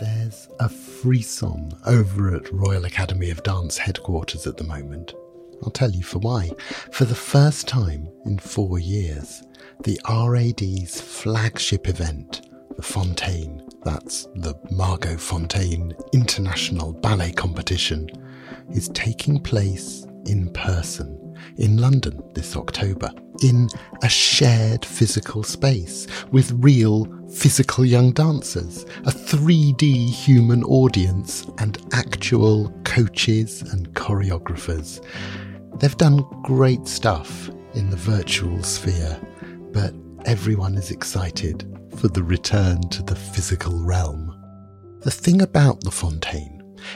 There's a frisson over at Royal Academy of Dance headquarters at the moment. I'll tell you for why. For the first time in four years, the RAD's flagship event, the Fonteyn, that's the Margot Fonteyn International Ballet Competition, is taking place in person in London this October in a shared physical space with real physical young dancers, a 3D human audience, and actual coaches and choreographers. They've done great stuff in the virtual sphere, but everyone is excited for the return to the physical realm. The thing about the Fonteyn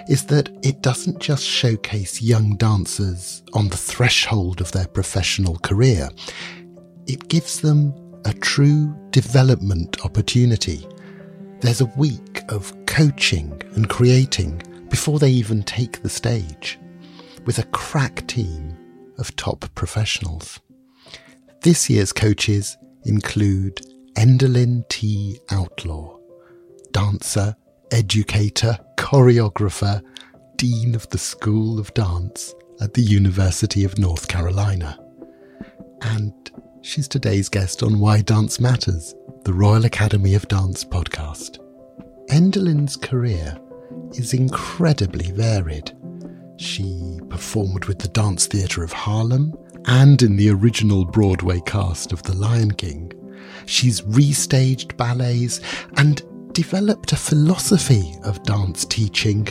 is that it doesn't just showcase young dancers on the threshold of their professional career, it gives them a true development opportunity. There's a week of coaching and creating before they even take the stage, with a crack team of top professionals. This year's coaches include Endalyn T. Outlaw, dancer, educator, choreographer, Dean of the School of Dance at the University of North Carolina. And she's today's guest on Why Dance Matters, the Royal Academy of Dance podcast. Endalyn's career is incredibly varied. She performed with the Dance Theatre of Harlem and in the original Broadway cast of The Lion King. She's restaged ballets and developed a philosophy of dance teaching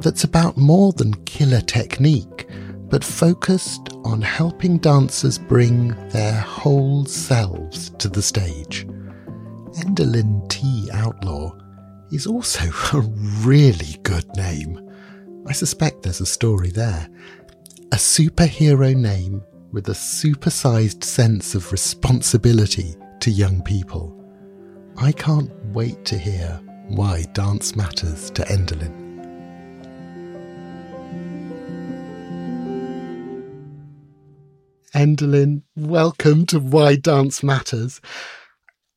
that's about more than killer technique, but focused on helping dancers bring their whole selves to the stage. Endalyn T. Outlaw is also a really good name. I suspect there's a story there. A superhero name with a supersized sense of responsibility to young people. I can't wait to hear why dance matters to Endalyn. Endalyn, welcome to Why Dance Matters.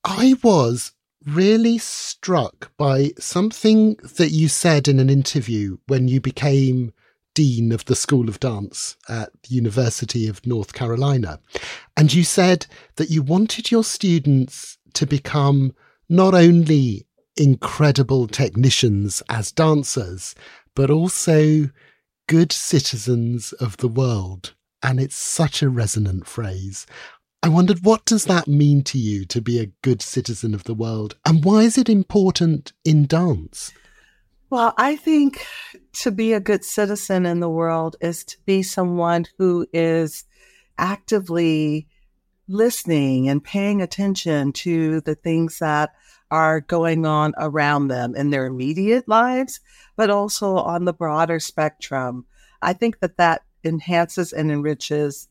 I was really struck by something that you said in an interview when you became Dean of the School of Dance at the University of North Carolina. And you said that you wanted your students to become not only incredible technicians as dancers, but also good citizens of the world. And it's such a resonant phrase. I wondered, what does that mean to you to be a good citizen of the world? And why is it important in dance? Well, I think to be a good citizen in the world is to be someone who is actively listening and paying attention to the things that are going on around them in their immediate lives, but also on the broader spectrum. I think that that enhances and enriches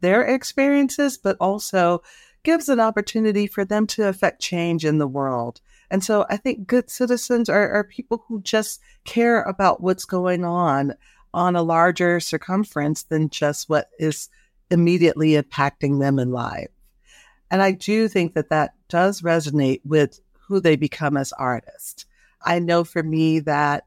their experiences, but also gives an opportunity for them to affect change in the world. And so I think good citizens are, are people who just care about what's going on on a larger circumference than just what is immediately impacting them in life. And I do think that that does resonate with who they become as artists. I know for me that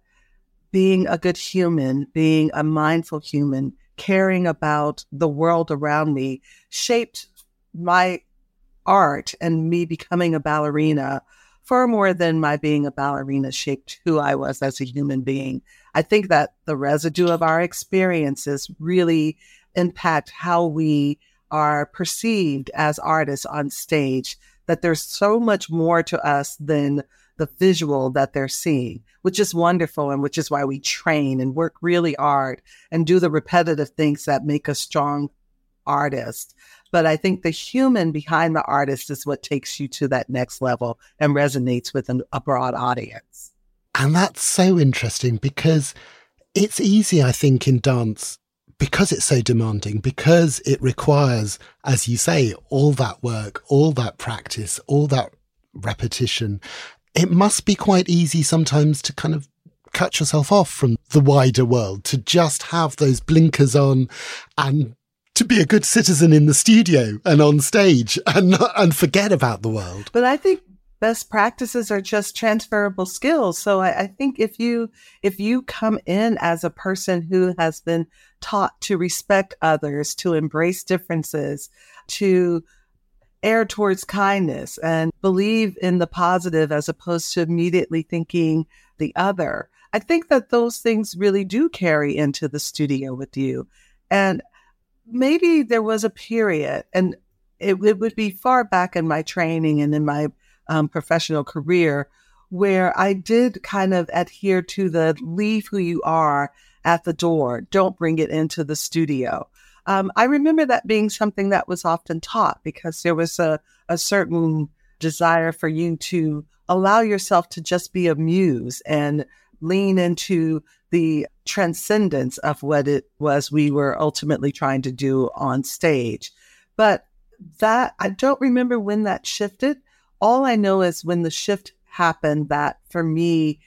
being a good human, being a mindful human, caring about the world around me shaped my art and me becoming a ballerina far more than my being a ballerina shaped who I was as a human being. I think that the residue of our experiences really impact how we are perceived as artists on stage that there's so much more to us than the visual that they're seeing, which is wonderful and which is why we train and work really hard and do the repetitive things that make a strong artist. But I think the human behind the artist is what takes you to that next level and resonates with an, a broad audience. And that's so interesting because it's easy, I think, in dance because it's so demanding, because it requires, as you say, all that work, all that practice, all that repetition, it must be quite easy sometimes to kind of cut yourself off from the wider world, to just have those blinkers on and to be a good citizen in the studio and on stage and and forget about the world. But I think best practices are just transferable skills. So I, I, think if you if you come in as a person who has been taught to respect others, to embrace differences, to err towards kindness and believe in the positive as opposed to immediately thinking the other. I think that those things really do carry into the studio with you. And maybe there was a period, and it, it would be far back in my training and in my um, professional career where I did kind of adhere to the leave who you are at the door, don't bring it into the studio. Um, I remember that being something that was often taught because there was a, a certain desire for you to allow yourself to just be amused and lean into the transcendence of what it was we were ultimately trying to do on stage. But that, I don't remember when that shifted. All I know is when the shift happened, that for me,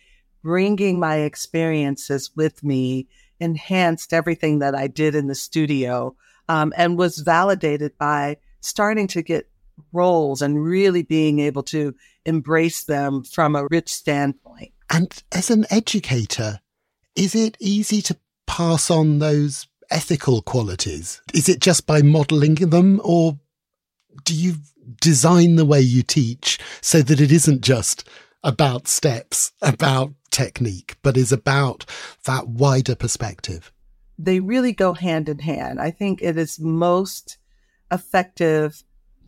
bringing my experiences with me enhanced everything that I did in the studio um, and was validated by starting to get roles and really being able to embrace them from a rich standpoint. And as an educator, is it easy to pass on those ethical qualities? Is it just by modeling them or do you design the way you teach so that it isn't just about steps, about technique, but is about that wider perspective? They really go hand in hand. I think it is most effective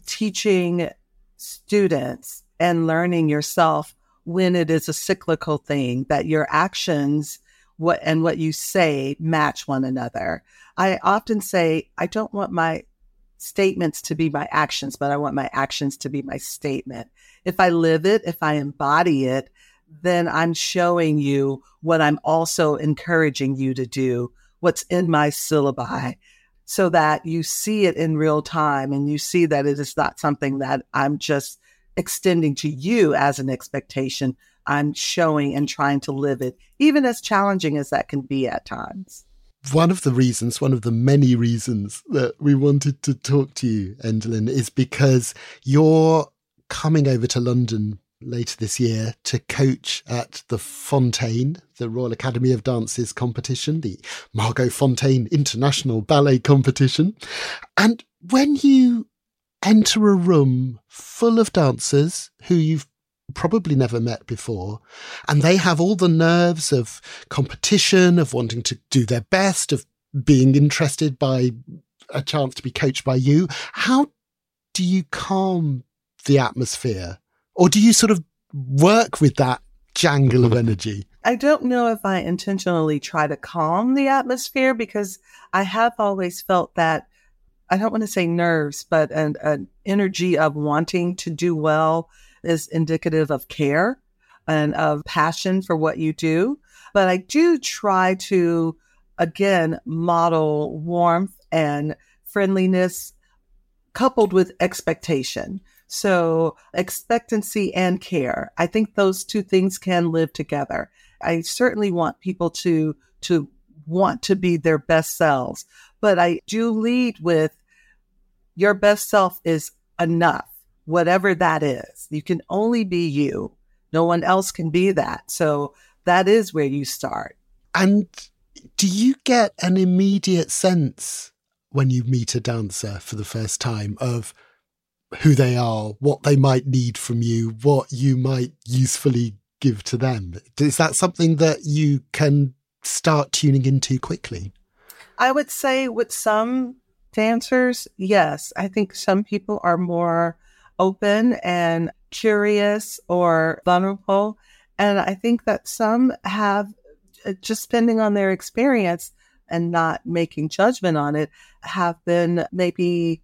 teaching students and learning yourself when it is a cyclical thing that your actions what and what you say match one another. I often say I don't want my statements to be my actions, but I want my actions to be my statement. If I live it, if I embody it, then I'm showing you what I'm also encouraging you to do, what's in my syllabi, so that you see it in real time and you see that it is not something that I'm just extending to you as an expectation. I'm showing and trying to live it, even as challenging as that can be at times. One of the reasons, one of the many reasons that we wanted to talk to you, Endalyn, is because you're coming over to London later this year to coach at the Fonteyn, the Royal Academy of Dance's competition, the Margot Fonteyn International Ballet Competition. And when you enter a room full of dancers who you've probably never met before, and they have all the nerves of competition, of wanting to do their best, of being interested by a chance to be coached by you. How do you calm the atmosphere? Or do you sort of work with that jangle of energy? I don't know if I intentionally try to calm the atmosphere because I have always felt that I don't want to say nerves, but an, an energy of wanting to do well is indicative of care and of passion for what you do. But I do try to, again, model warmth and friendliness coupled with expectation. So expectancy and care. I think those two things can live together. I certainly want people to, to want to be their best selves, but I do lead with your best self is enough, whatever that is. You can only be you. No one else can be that. So that is where you start. And do you get an immediate sense when you meet a dancer for the first time of who they are, what they might need from you, what you might usefully give to them? Is that something that you can start tuning into quickly? I would say with some dancers, yes. I think some people are more open and curious or vulnerable. And I think that some have, uh, just depending on their experience and not making judgment on it, have been maybe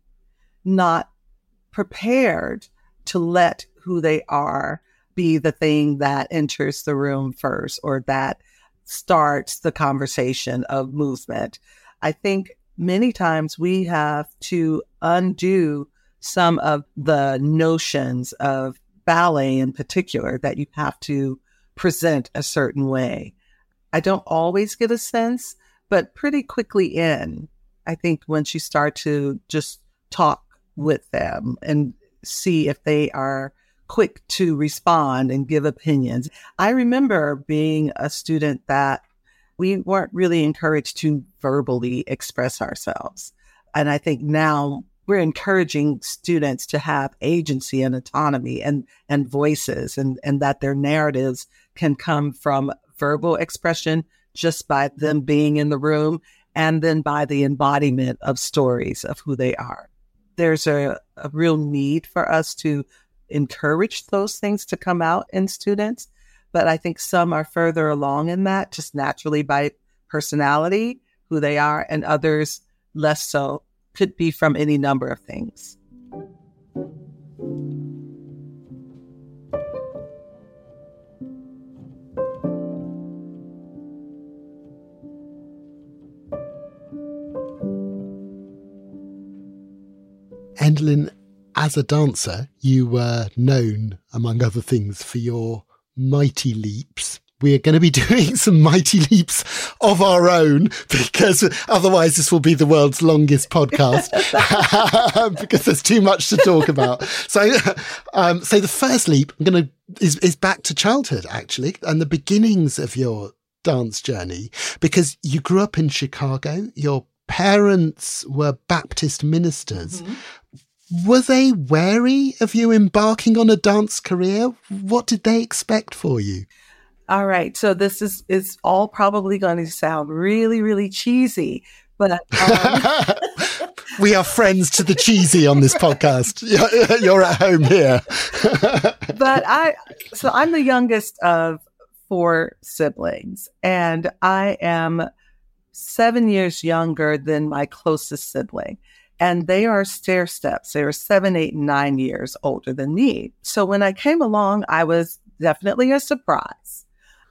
not prepared to let who they are be the thing that enters the room first or that starts the conversation of movement. I think many times we have to undo some of the notions of ballet in particular that you have to present a certain way. I don't always get a sense, but pretty quickly in, I think once you start to just talk with them and see if they are quick to respond and give opinions. I remember being a student that we weren't really encouraged to verbally express ourselves. And I think now we're encouraging students to have agency and autonomy and, and voices and, and that their narratives can come from verbal expression just by them being in the room and then by the embodiment of stories of who they are. There's a, a real need for us to encourage those things to come out in students. But I think some are further along in that just naturally by personality, who they are, and others less so. Could be from any number of things. Endalyn, as a dancer, you were known, among other things, for your mighty leaps. We are going to be doing some mighty leaps of our own because otherwise this will be the world's longest podcast because there's too much to talk about. So, um, so the first leap I'm going to is, is back to childhood actually and the beginnings of your dance journey because you grew up in Chicago. Your parents were Baptist ministers. Mm-hmm were they wary of you embarking on a dance career? What did they expect for you? All right. So this is is all probably going to sound really, really cheesy, but um... we are friends to the cheesy on this podcast. You're, you're at home here. but I, so I'm the youngest of four siblings, and I am seven years younger than my closest sibling and they are stair steps. They are seven, eight, nine years older than me. So when I came along, I was definitely a surprise.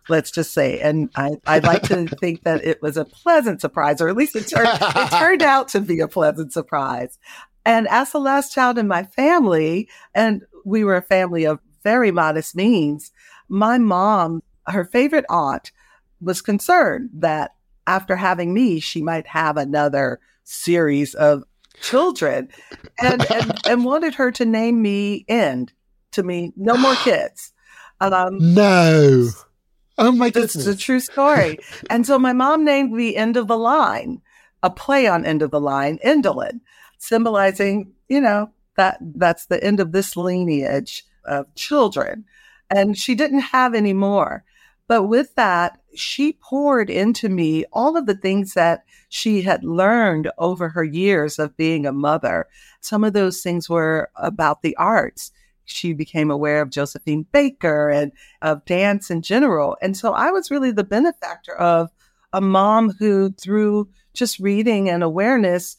Let's just say, and I, I'd like to think that it was a pleasant surprise, or at least it turned, it turned out to be a pleasant surprise. And as the last child in my family, and we were a family of very modest means, my mom, her favorite aunt, was concerned that after having me, she might have another series of children and, and, and wanted her to name me end to me, no more kids. Um, no. Oh my goodness. It's a true story. and so my mom named me End of the Line, a play on End of the Line, Endalyn, symbolizing, you know, that that's the end of this lineage of children. And she didn't have any more. But with that, she poured into me all of the things that she had learned over her years of being a mother. Some of those things were about the arts. She became aware of Josephine Baker and of dance in general. And so I was really the benefactor of a mom who, through just reading and awareness,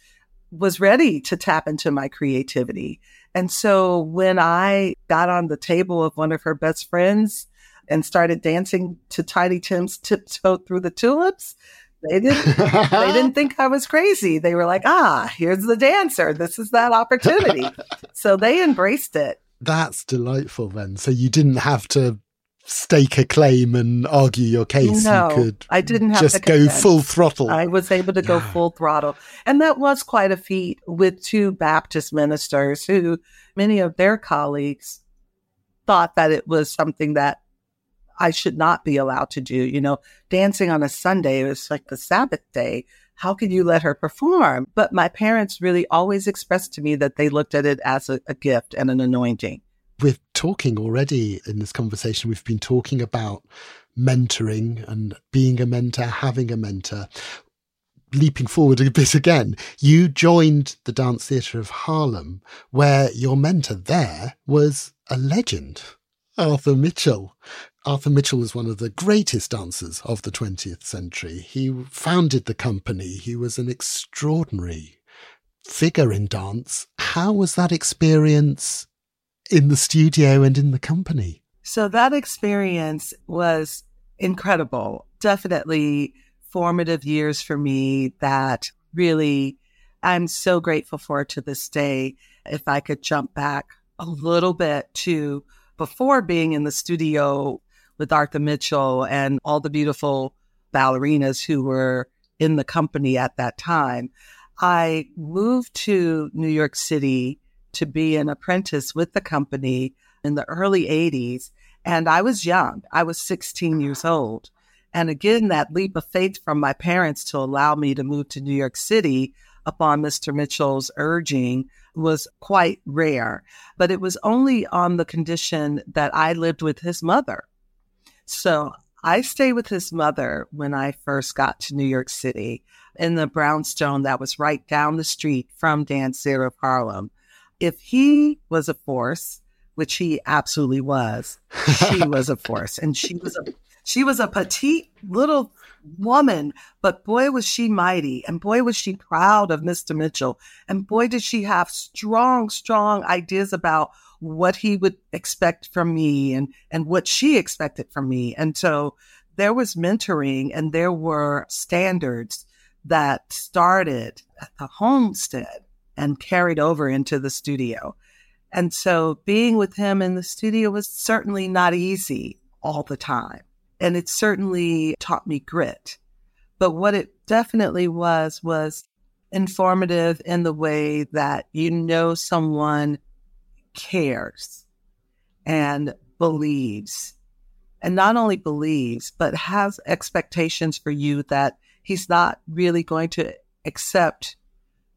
was ready to tap into my creativity. And so when I got on the table of one of her best friends and started dancing to Tiny Tim's Tiptoe Through the Tulips. They didn't they didn't think I was crazy. They were like, "Ah, here's the dancer. This is that opportunity." so they embraced it. That's delightful then. So you didn't have to stake a claim and argue your case. No, you could I didn't have just go full throttle. I was able to go yeah. full throttle. And that was quite a feat with two Baptist ministers who many of their colleagues thought that it was something that I should not be allowed to do. You know, dancing on a Sunday was like the Sabbath day. How could you let her perform? But my parents really always expressed to me that they looked at it as a, a gift and an anointing. We're talking already in this conversation, we've been talking about mentoring and being a mentor, having a mentor leaping forward a bit again, you joined the Dance Theatre of Harlem, where your mentor there was a legend, Arthur Mitchell. Arthur Mitchell was one of the greatest dancers of the 20th century. He founded the company. He was an extraordinary figure in dance. How was that experience in the studio and in the company? So, that experience was incredible. Definitely formative years for me that really I'm so grateful for to this day. If I could jump back a little bit to before being in the studio with Arthur Mitchell and all the beautiful ballerinas who were in the company at that time. I moved to New York City to be an apprentice with the company in the early 80s. And I was young, I was 16 years old. And again, that leap of faith from my parents to allow me to move to New York City upon Mr. Mitchell's urging was quite rare. But it was only on the condition that I lived with his mother. So I stayed with his mother when I first got to New York City in the brownstone that was right down the street from Dance Theater of Harlem. If he was a force, which he absolutely was, she was a force. And she was a she was a petite little woman, but boy was she mighty, and boy was she proud of Mr. Mitchell, and boy did she have strong, strong ideas about what he would expect from me and and what she expected from me. And so there was mentoring and there were standards that started at the homestead and carried over into the studio. And so being with him in the studio was certainly not easy all the time. And it certainly taught me grit. But what it definitely was, was informative in the way that you know someone cares and believes. And not only believes, but has expectations for you that he's not really going to accept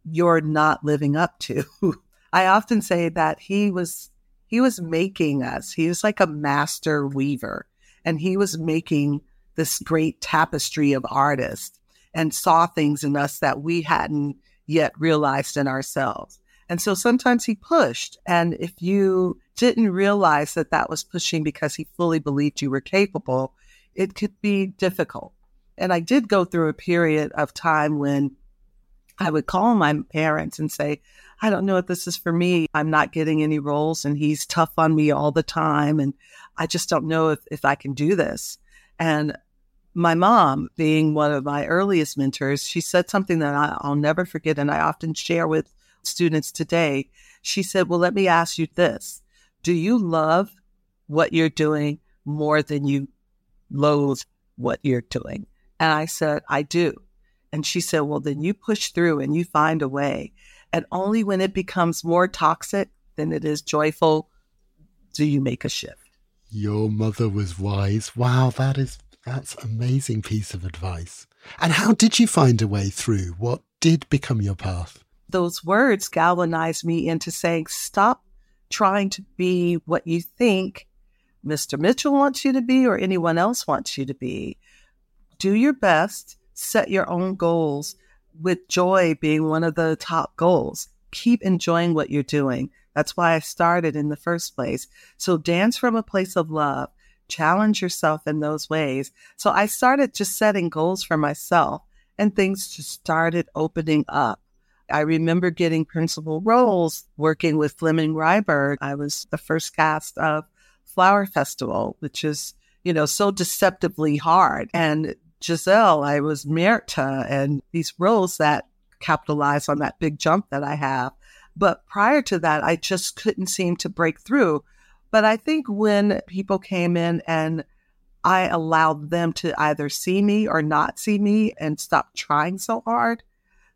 you're not living up to. I often say that he was he was making us. He was like a master weaver and he was making this great tapestry of artists and saw things in us that we hadn't yet realized in ourselves. And so sometimes he pushed. And if you didn't realize that that was pushing because he fully believed you were capable, it could be difficult. And I did go through a period of time when I would call my parents and say, I don't know if this is for me. I'm not getting any roles and he's tough on me all the time. And I just don't know if, if I can do this. And my mom, being one of my earliest mentors, she said something that I, I'll never forget. And I often share with students today. She said, Well, let me ask you this Do you love what you're doing more than you loathe what you're doing? And I said, I do. And she said, Well, then you push through and you find a way. And only when it becomes more toxic than it is joyful do you make a shift. Your mother was wise. Wow, that is that's amazing piece of advice. And how did you find a way through? What did become your path? Those words galvanized me into saying, stop trying to be what you think Mr. Mitchell wants you to be or anyone else wants you to be. Do your best, set your own goals, with joy being one of the top goals. Keep enjoying what you're doing. That's why I started in the first place. So dance from a place of love. Challenge yourself in those ways. So I started just setting goals for myself and things just started opening up. I remember getting principal roles working with Flemming Ryberg. I was the first cast of Flower Festival, which is, you know, so deceptively hard. And Giselle, I was Myrtha, and these roles that capitalize on that big jump that I have. But prior to that, I just couldn't seem to break through. But I think when people came in and I allowed them to either see me or not see me and stop trying so hard,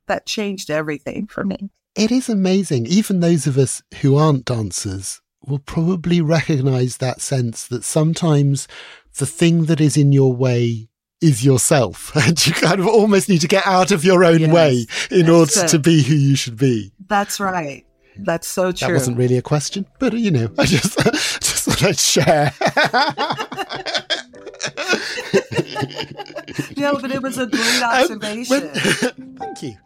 that changed everything for me. It is amazing. Even those of us who aren't dancers will probably recognize that sense that sometimes the thing that is in your way is yourself and you kind of almost need to get out of your own yes, way in order it. to be who you should be. That's right. That's so true. That wasn't really a question, but uh, you know, I just just thought I'd share. no, but it was a great observation. Um, thank you.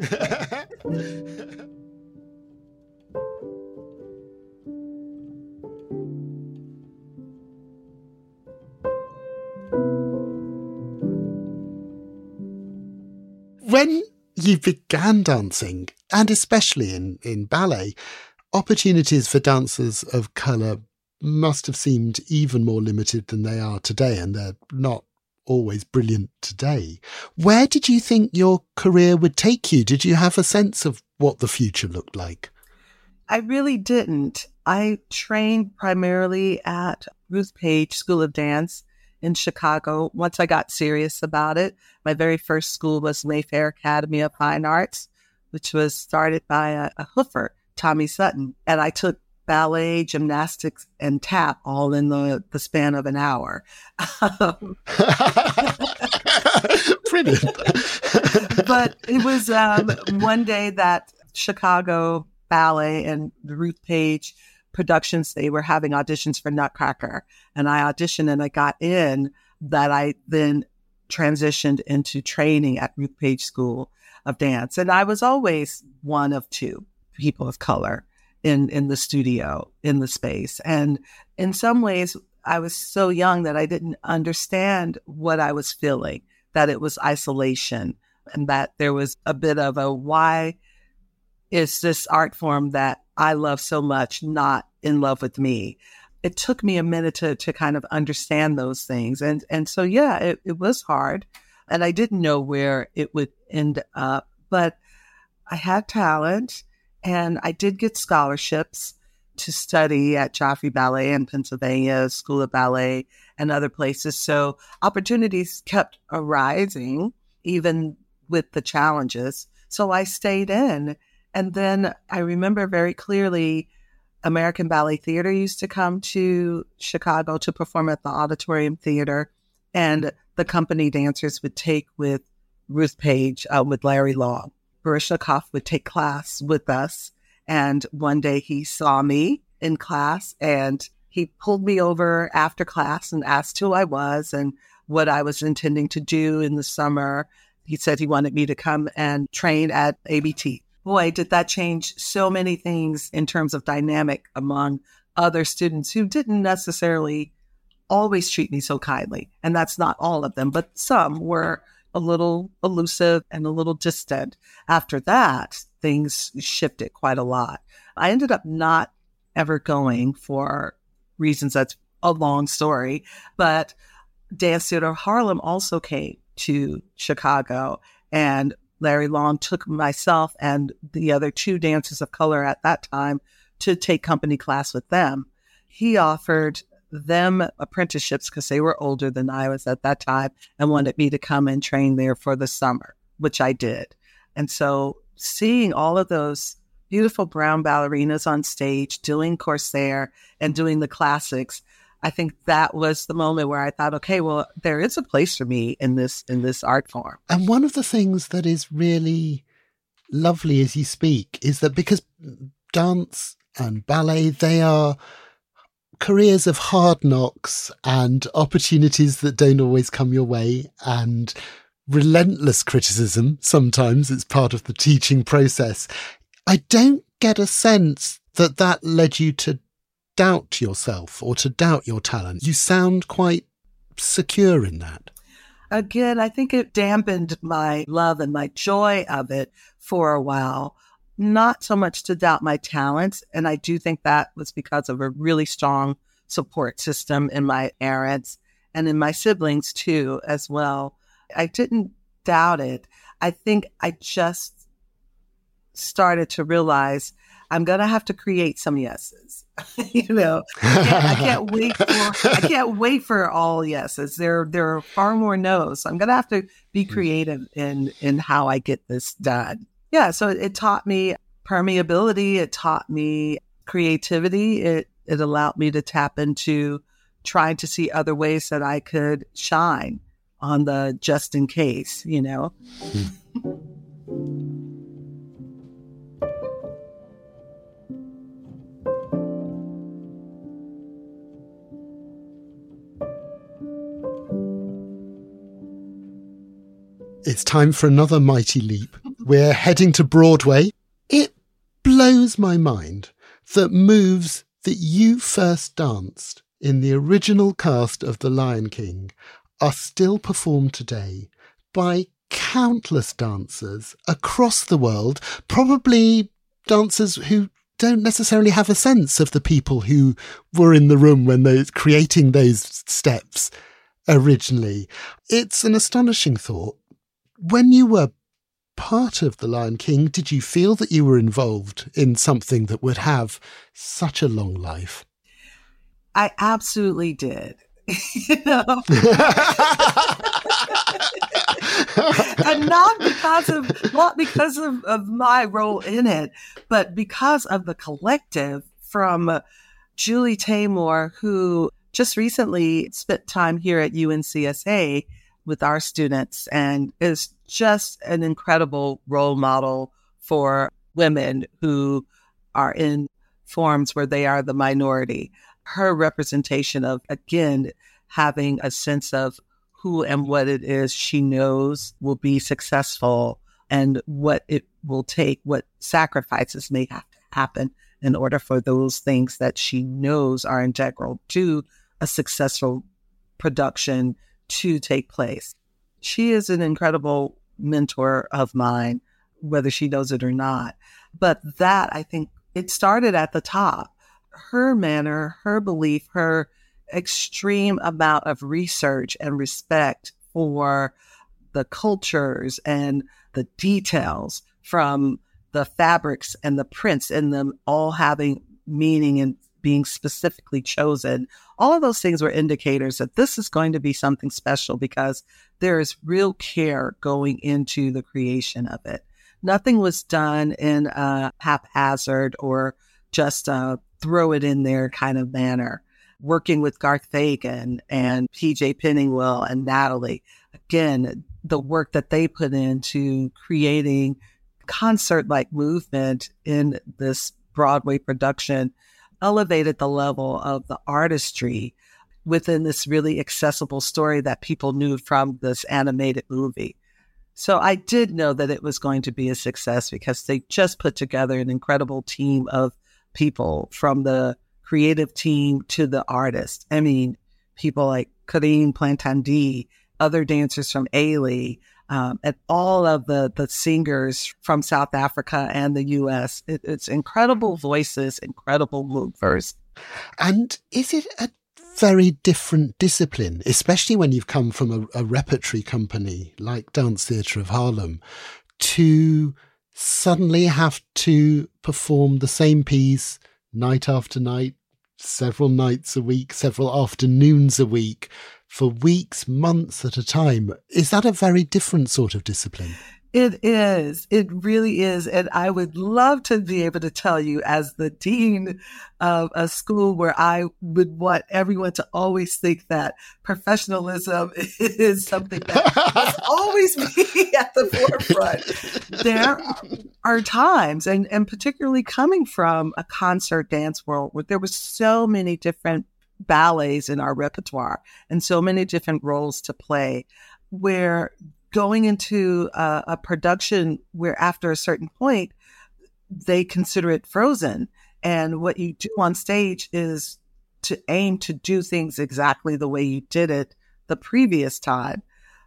when you began dancing, and especially in, in ballet, opportunities for dancers of colour must have seemed even more limited than they are today, and they're not always brilliant today. Where did you think your career would take you? Did you have a sense of what the future looked like? I really didn't. I trained primarily at Ruth Page School of Dance in Chicago once I got serious about it. My very first school was Mayfair Academy of Fine Arts, which was started by a, a hoofer, Tommy Sutton. And I took ballet, gymnastics, and tap all in the, the span of an hour. Brilliant. but it was um, one day that Chicago Ballet and the Ruth Page productions, they were having auditions for Nutcracker. And I auditioned and I got in that I then transitioned into training at Ruth Page School of Dance. And I was always one of two people of color in, in the studio, in the space. And in some ways, I was so young that I didn't understand what I was feeling, that it was isolation and that there was a bit of a why is this art form that I love so much not in love with me? It took me a minute to, to kind of understand those things. And, and so, yeah, it, it was hard and I didn't know where it would end up, but I had talent and I did get scholarships to study at Joffrey Ballet in Pennsylvania, School of Ballet, and other places. So opportunities kept arising, even with the challenges. So I stayed in. And then I remember very clearly American Ballet Theater used to come to Chicago to perform at the Auditorium Theater. And the company dancers would take with Ruth Page, uh, with Larry Long. Baryshnikov would take class with us. And one day he saw me in class and he pulled me over after class and asked who I was and what I was intending to do in the summer. He said he wanted me to come and train at ABT. Boy, did that change so many things in terms of dynamic among other students who didn't necessarily always treat me so kindly. And that's not all of them, but some were a little elusive and a little distant. After that, things shifted quite a lot. I ended up not ever going for reasons that's a long story, but Dance Theater Harlem also came to Chicago and Larry Long took myself and the other two dancers of color at that time to take company class with them. He offered them apprenticeships because they were older than I was at that time and wanted me to come and train there for the summer, which I did. And so seeing all of those beautiful brown ballerinas on stage doing Corsair and doing the classics, I think that was the moment where I thought, okay, well, there is a place for me in this in this art form. And one of the things that is really lovely as you speak is that because dance and ballet, they are careers of hard knocks and opportunities that don't always come your way and relentless criticism. Sometimes it's part of the teaching process. I don't get a sense that that led you to doubt yourself or to doubt your talent. You sound quite secure in that. Again, I think it dampened my love and my joy of it for a while not so much to doubt my talents. And I do think that was because of a really strong support system in my parents and in my siblings too, as well. I didn't doubt it. I think I just started to realize I'm going to have to create some yeses. you know, I can't, I can't, wait for I can't wait for all yeses. There there are far more no's. So I'm going to have to be hmm. creative in in how I get this done yeah, so it taught me permeability. It taught me creativity. It, it allowed me to tap into trying to see other ways that I could shine on the just in case, you know? It's time for another mighty leap. We're heading to Broadway. It blows my mind that moves that you first danced in the original cast of The Lion King are still performed today by countless dancers across the world, probably dancers who don't necessarily have a sense of the people who were in the room when they're creating those steps originally. It's an astonishing thought. When you were part of The Lion King, did you feel that you were involved in something that would have such a long life? I absolutely did. you know? and not because of not because of, of my role in it, but because of the collective from Julie Taymor, who just recently spent time here at UNCSA with our students and is just an incredible role model for women who are in forms where they are the minority. Her representation of, again, having a sense of who and what it is she knows will be successful and what it will take, what sacrifices may have to happen in order for those things that she knows are integral to a successful production to take place. She is an incredible mentor of mine, whether she knows it or not. But that, I think, it started at the top. Her manner, her belief, her extreme amount of research and respect for the cultures and the details from the fabrics and the prints and them all having meaning and being specifically chosen. All of those things were indicators that this is going to be something special because there is real care going into the creation of it. Nothing was done in a haphazard or just a throw it in there kind of manner. Working with Garth Fagan and PJ Pennywell and Natalie, again, the work that they put into creating concert like movement in this Broadway production elevated the level of the artistry within this really accessible story that people knew from this animated movie. So I did know that it was going to be a success because they just put together an incredible team of people from the creative team to the artist. I mean, people like Karine Plantadit, other dancers from Ailey, um, and all of the the singers from South Africa and the U.S. It, it's incredible voices, incredible movers. And is it a very different discipline, especially when you've come from a, a repertory company like Dance Theatre of Harlem, to suddenly have to perform the same piece night after night, several nights a week, several afternoons a week for weeks, months at a time. Is that a very different sort of discipline? It is. It really is. And I would love to be able to tell you, as the dean of a school where I would want everyone to always think that professionalism is something that must always be at the forefront. There are times, and, and particularly coming from a concert dance world where there were so many different ballets in our repertoire and so many different roles to play where going into a, a, production where after a certain point they consider it frozen. And what you do on stage is to aim to do things exactly the way you did it the previous time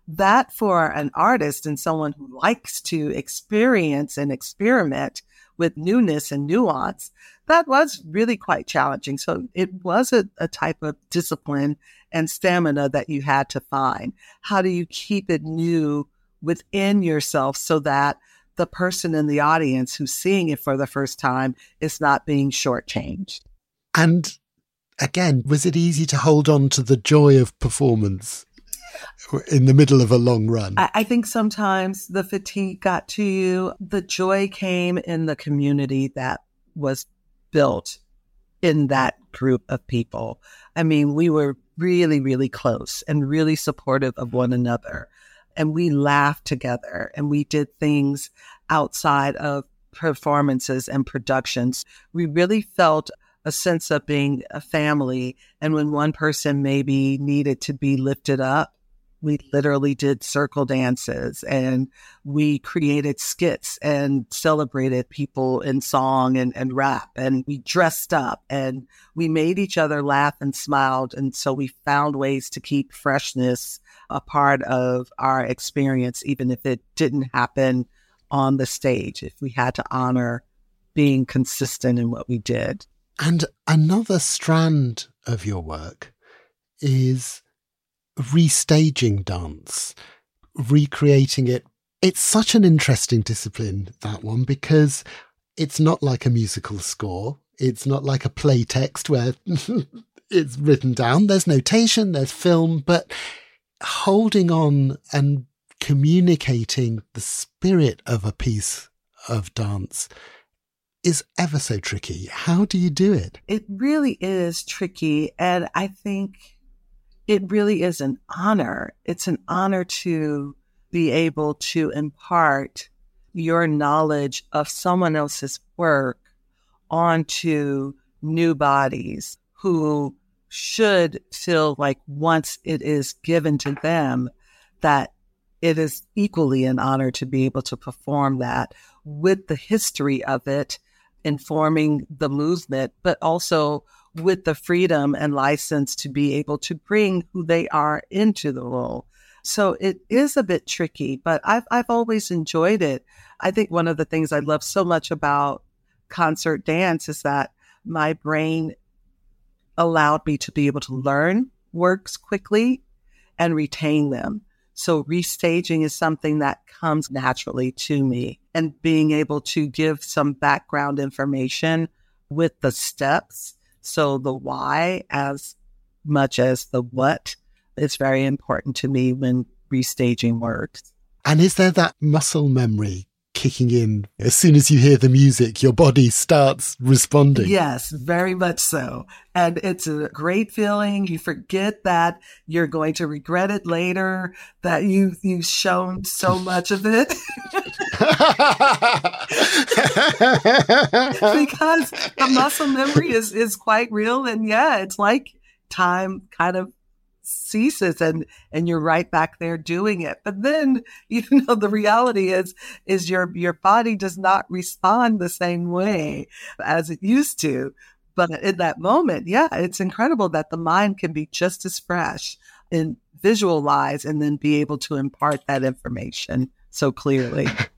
that for an artist and someone who likes to experience and experiment with newness and nuance that was really quite challenging. So it was a, a type of discipline and stamina that you had to find. How do you keep it new within yourself so that the person in the audience who's seeing it for the first time is not being shortchanged? And again, was it easy to hold on to the joy of performance? In the middle of a long run? I, I, think sometimes the fatigue got to you. The joy came in the community that was built in that group of people. I mean, we were really, really close and really supportive of one another. And we laughed together and we did things outside of performances and productions. We really felt a sense of being a family. And when one person maybe needed to be lifted up, we literally did circle dances and we created skits and celebrated people in song and, and rap and we dressed up and we made each other laugh and smiled. And so we found ways to keep freshness a part of our experience, even if it didn't happen on the stage, if we had to honor being consistent in what we did. And another strand of your work is restaging dance, recreating it. It's such an interesting discipline, that one, because it's not like a musical score. It's not like a play text where it's written down. There's notation, there's film, but holding on and communicating the spirit of a piece of dance is ever so tricky. How do you do it? It really is tricky. And I think it really is an honor. It's an honor to be able to impart your knowledge of someone else's work onto new bodies who should feel like once it is given to them that it is equally an honor to be able to perform that with the history of it informing the movement, but also with the freedom and license to be able to bring who they are into the role. So it is a bit tricky, but I've, I've always enjoyed it. I think one of the things I love so much about concert dance is that my brain allowed me to be able to learn works quickly and retain them. So restaging is something that comes naturally to me and being able to give some background information with the steps. So the why as much as the what is very important to me when restaging works. And is there that muscle memory kicking in? As soon as you hear the music your body starts responding. Yes very much so. And it's a great feeling. You forget that you're going to regret it later that you you've shown so much of it because the muscle memory is is quite real and yeah it's like time kind of ceases and and you're right back there doing it. But then you know the reality is is your your body does not respond the same way as it used to. But in that moment yeah it's incredible that the mind can be just as fresh and visualize and then be able to impart that information so clearly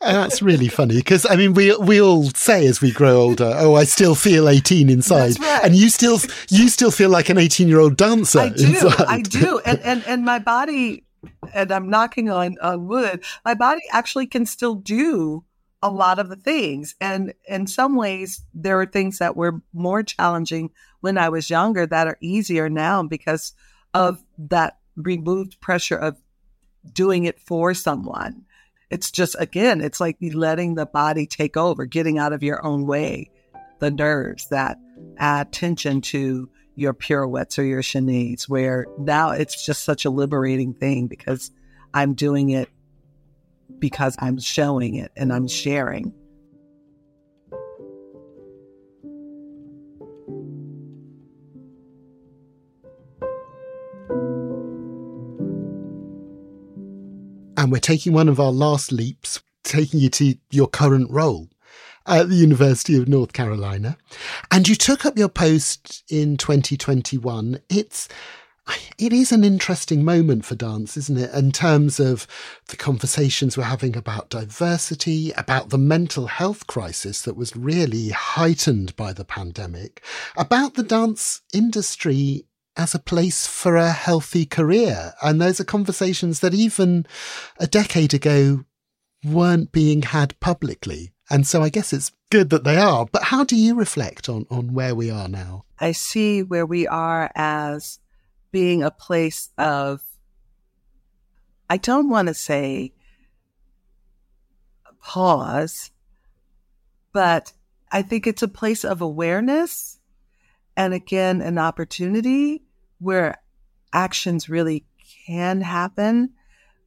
And that's really funny because I mean we we all say as we grow older, oh, I still feel eighteen inside, right. and you still you still feel like an eighteen year old dancer. I do, inside. I do, and and and my body, and I'm knocking on on wood. My body actually can still do a lot of the things, and in some ways, there are things that were more challenging when I was younger that are easier now because of that removed pressure of doing it for someone it's just, again, it's like letting the body take over, getting out of your own way, the nerves that add tension to your pirouettes or your chaînés, where now it's just such a liberating thing because I'm doing it because I'm showing it and I'm sharing. And we're taking one of our last leaps, taking you to your current role at the University of North Carolina. And you took up your post in 2021. It's it is an interesting moment for dance, isn't it? In terms of the conversations we're having about diversity, about the mental health crisis that was really heightened by the pandemic, about the dance industry as a place for a healthy career. And those are conversations that even a decade ago weren't being had publicly. And so I guess it's good that they are. But how do you reflect on, on where we are now? I see where we are as being a place of, I don't want to say pause, but I think it's a place of awareness and again, an opportunity where actions really can happen,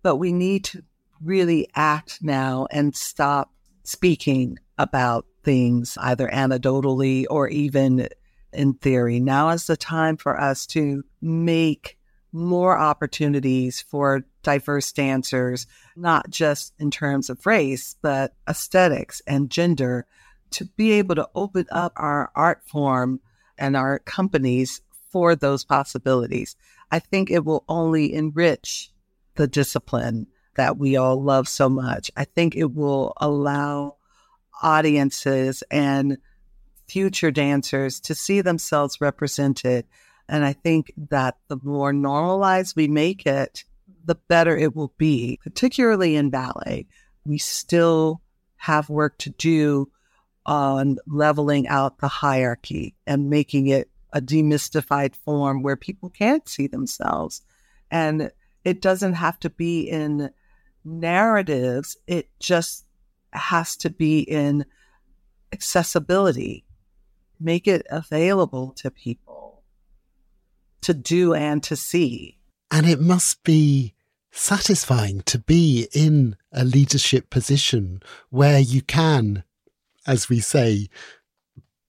but we need to really act now and stop speaking about things either anecdotally or even in theory. Now is the time for us to make more opportunities for diverse dancers, not just in terms of race, but aesthetics and gender, to be able to open up our art form and our companies for those possibilities. I think it will only enrich the discipline that we all love so much. I think it will allow audiences and future dancers to see themselves represented. And I think that the more normalized we make it, the better it will be, particularly in ballet. We still have work to do on leveling out the hierarchy and making it a demystified form where people can't see themselves. And it doesn't have to be in narratives. It just has to be in accessibility, make it available to people to do and to see. And it must be satisfying to be in a leadership position where you can, as we say,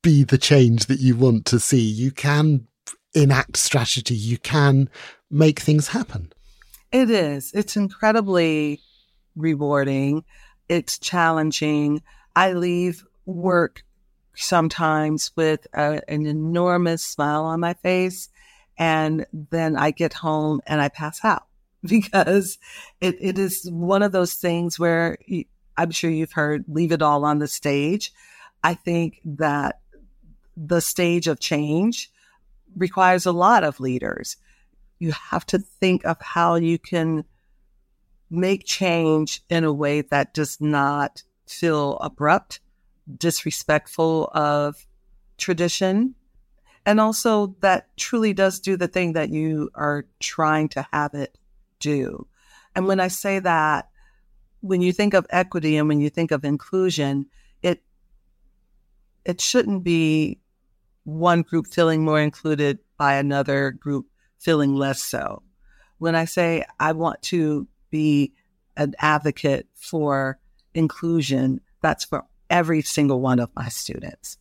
be the change that you want to see. You can enact strategy. You can make things happen. It is. It's incredibly rewarding. It's challenging. I leave work sometimes with a, an enormous smile on my face. And then I get home and I pass out because it, it is one of those things where I'm sure you've heard leave it all on the stage. I think that the stage of change requires a lot of leaders. You have to think of how you can make change in a way that does not feel abrupt, disrespectful of tradition, and also that truly does do the thing that you are trying to have it do. And when I say that, when you think of equity and when you think of inclusion, it it shouldn't be one group feeling more included by another group feeling less so. When I say I want to be an advocate for inclusion, that's for every single one of my students,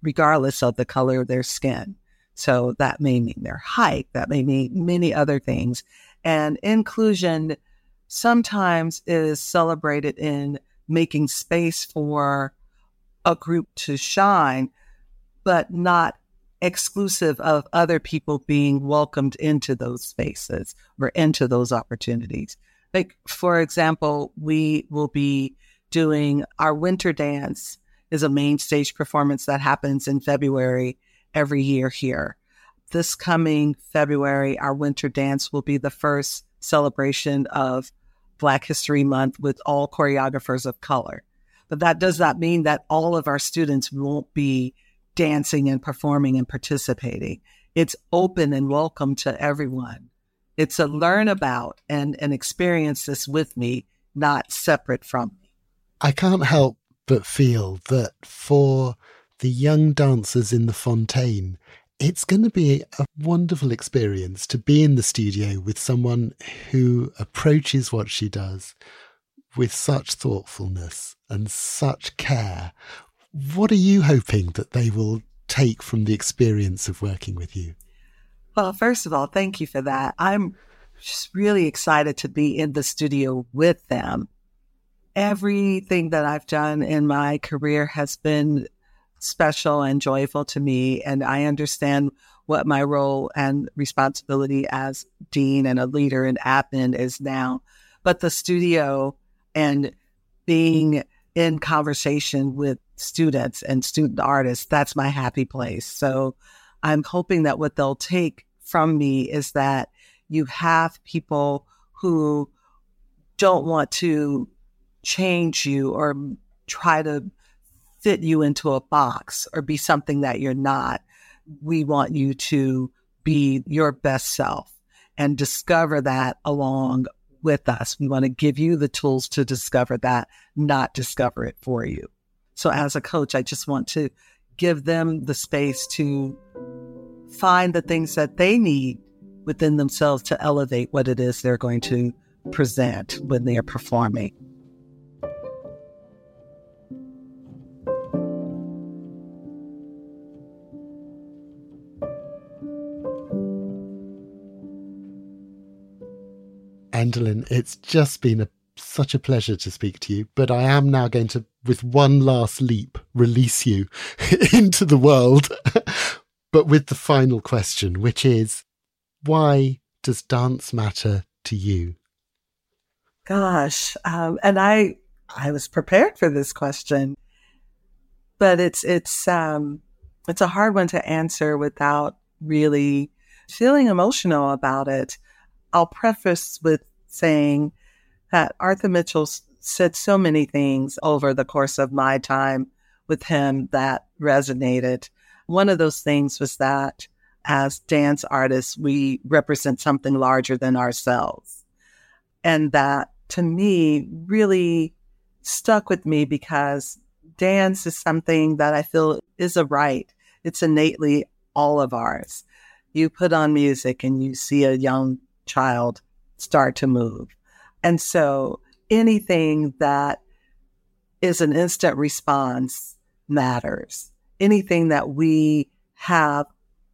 regardless of the color of their skin. So that may mean their height, that may mean many other things. And inclusion sometimes it is celebrated in making space for a group to shine, but not exclusive of other people being welcomed into those spaces or into those opportunities. Like, for example, we will be doing our winter dance is a main stage performance that happens in February every year here. This coming February, our winter dance will be the first celebration of Black History Month with all choreographers of color. But that does not mean that all of our students won't be dancing and performing and participating. It's open and welcome to everyone. It's a learn about and, and experience this with me, not separate from me. I can't help but feel that for the young dancers in the Fonteyn, it's going to be a wonderful experience to be in the studio with someone who approaches what she does with such thoughtfulness and such care what are you hoping that they will take from the experience of working with you? Well, first of all, thank you for that. I'm just really excited to be in the studio with them. Everything that I've done in my career has been special and joyful to me. And I understand what my role and responsibility as dean and a leader in admin is now. But the studio and being in conversation with students and student artists, that's my happy place. So I'm hoping that what they'll take from me is that you have people who don't want to change you or try to fit you into a box or be something that you're not. We want you to be your best self and discover that along with us. We want to give you the tools to discover that, not discover it for you. So as a coach, I just want to give them the space to find the things that they need within themselves to elevate what it is they're going to present when they are performing. Endalyn, it's just been a such a pleasure to speak to you, but I am now going to, with one last leap, release you into the world. but with the final question, which is why does dance matter to you? Gosh, um, and I I was prepared for this question, but it's it's um, it's a hard one to answer without really feeling emotional about it. I'll preface with saying that Arthur Mitchell said so many things over the course of my time with him that resonated. One of those things was that as dance artists, we represent something larger than ourselves. And that to me really stuck with me because dance is something that I feel is a right. It's innately all of ours. You put on music and you see a young child start to move. And so anything that is an instant response matters. Anything that we have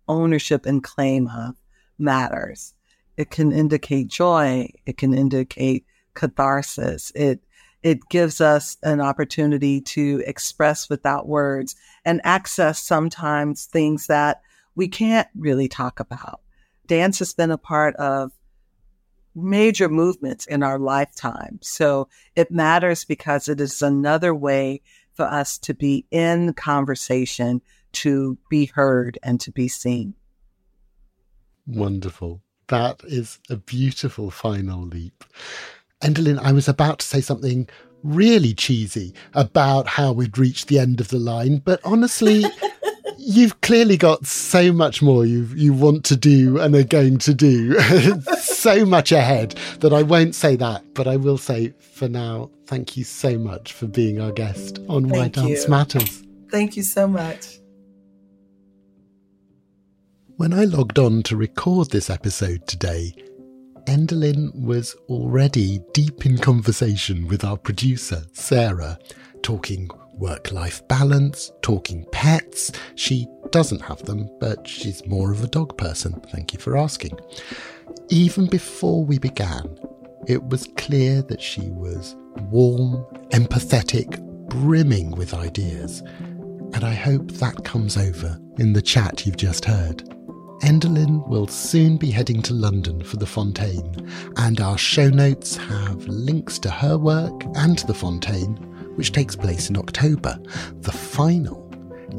ownership and claim of matters. It can indicate joy. It can indicate catharsis. It it gives us an opportunity to express without words and access sometimes things that we can't really talk about. Dance has been a part of major movements in our lifetime. So it matters because it is another way for us to be in conversation, to be heard, and to be seen. Wonderful. That is a beautiful final leap. Endalyn, I was about to say something really cheesy about how we'd reached the end of the line, but honestly, you've clearly got so much more you you want to do and are going to do so much ahead that I won't say that, but I will say for now, thank you so much for being our guest on Why Dance Matters. Thank you so much. When I logged on to record this episode today, Endalyn was already deep in conversation with our producer, Sarah, talking work life balance, talking pets. She doesn't have them, but she's more of a dog person. Thank you for asking. Even before we began, it was clear that she was warm, empathetic, brimming with ideas. And I hope that comes over in the chat you've just heard. Endalyn will soon be heading to London for the Fonteyn, and our show notes have links to her work and the Fonteyn, which takes place in October. The final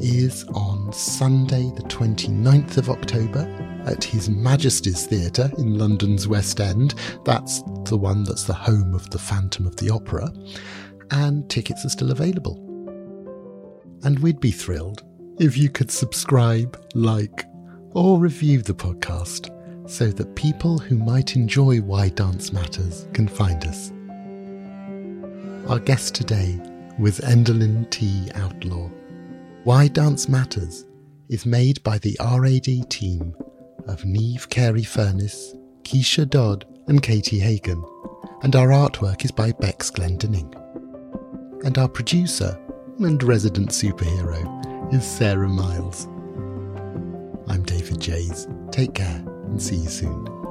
is on Sunday, the 29th of October, at His Majesty's Theatre in London's West End. That's the one that's the home of the Phantom of the Opera, and tickets are still available. And we'd be thrilled if you could subscribe, like, or review the podcast so that people who might enjoy Why Dance Matters can find us. Our guest today was Endalyn T. Outlaw. Why Dance Matters is made by the RAD team of Neve Carey Furness, Keisha Dodd, and Katie Hagen, and our artwork is by Bex Glendinning. And our producer and resident superhero is Sarah Miles. I'm David Jays. Take care and see you soon.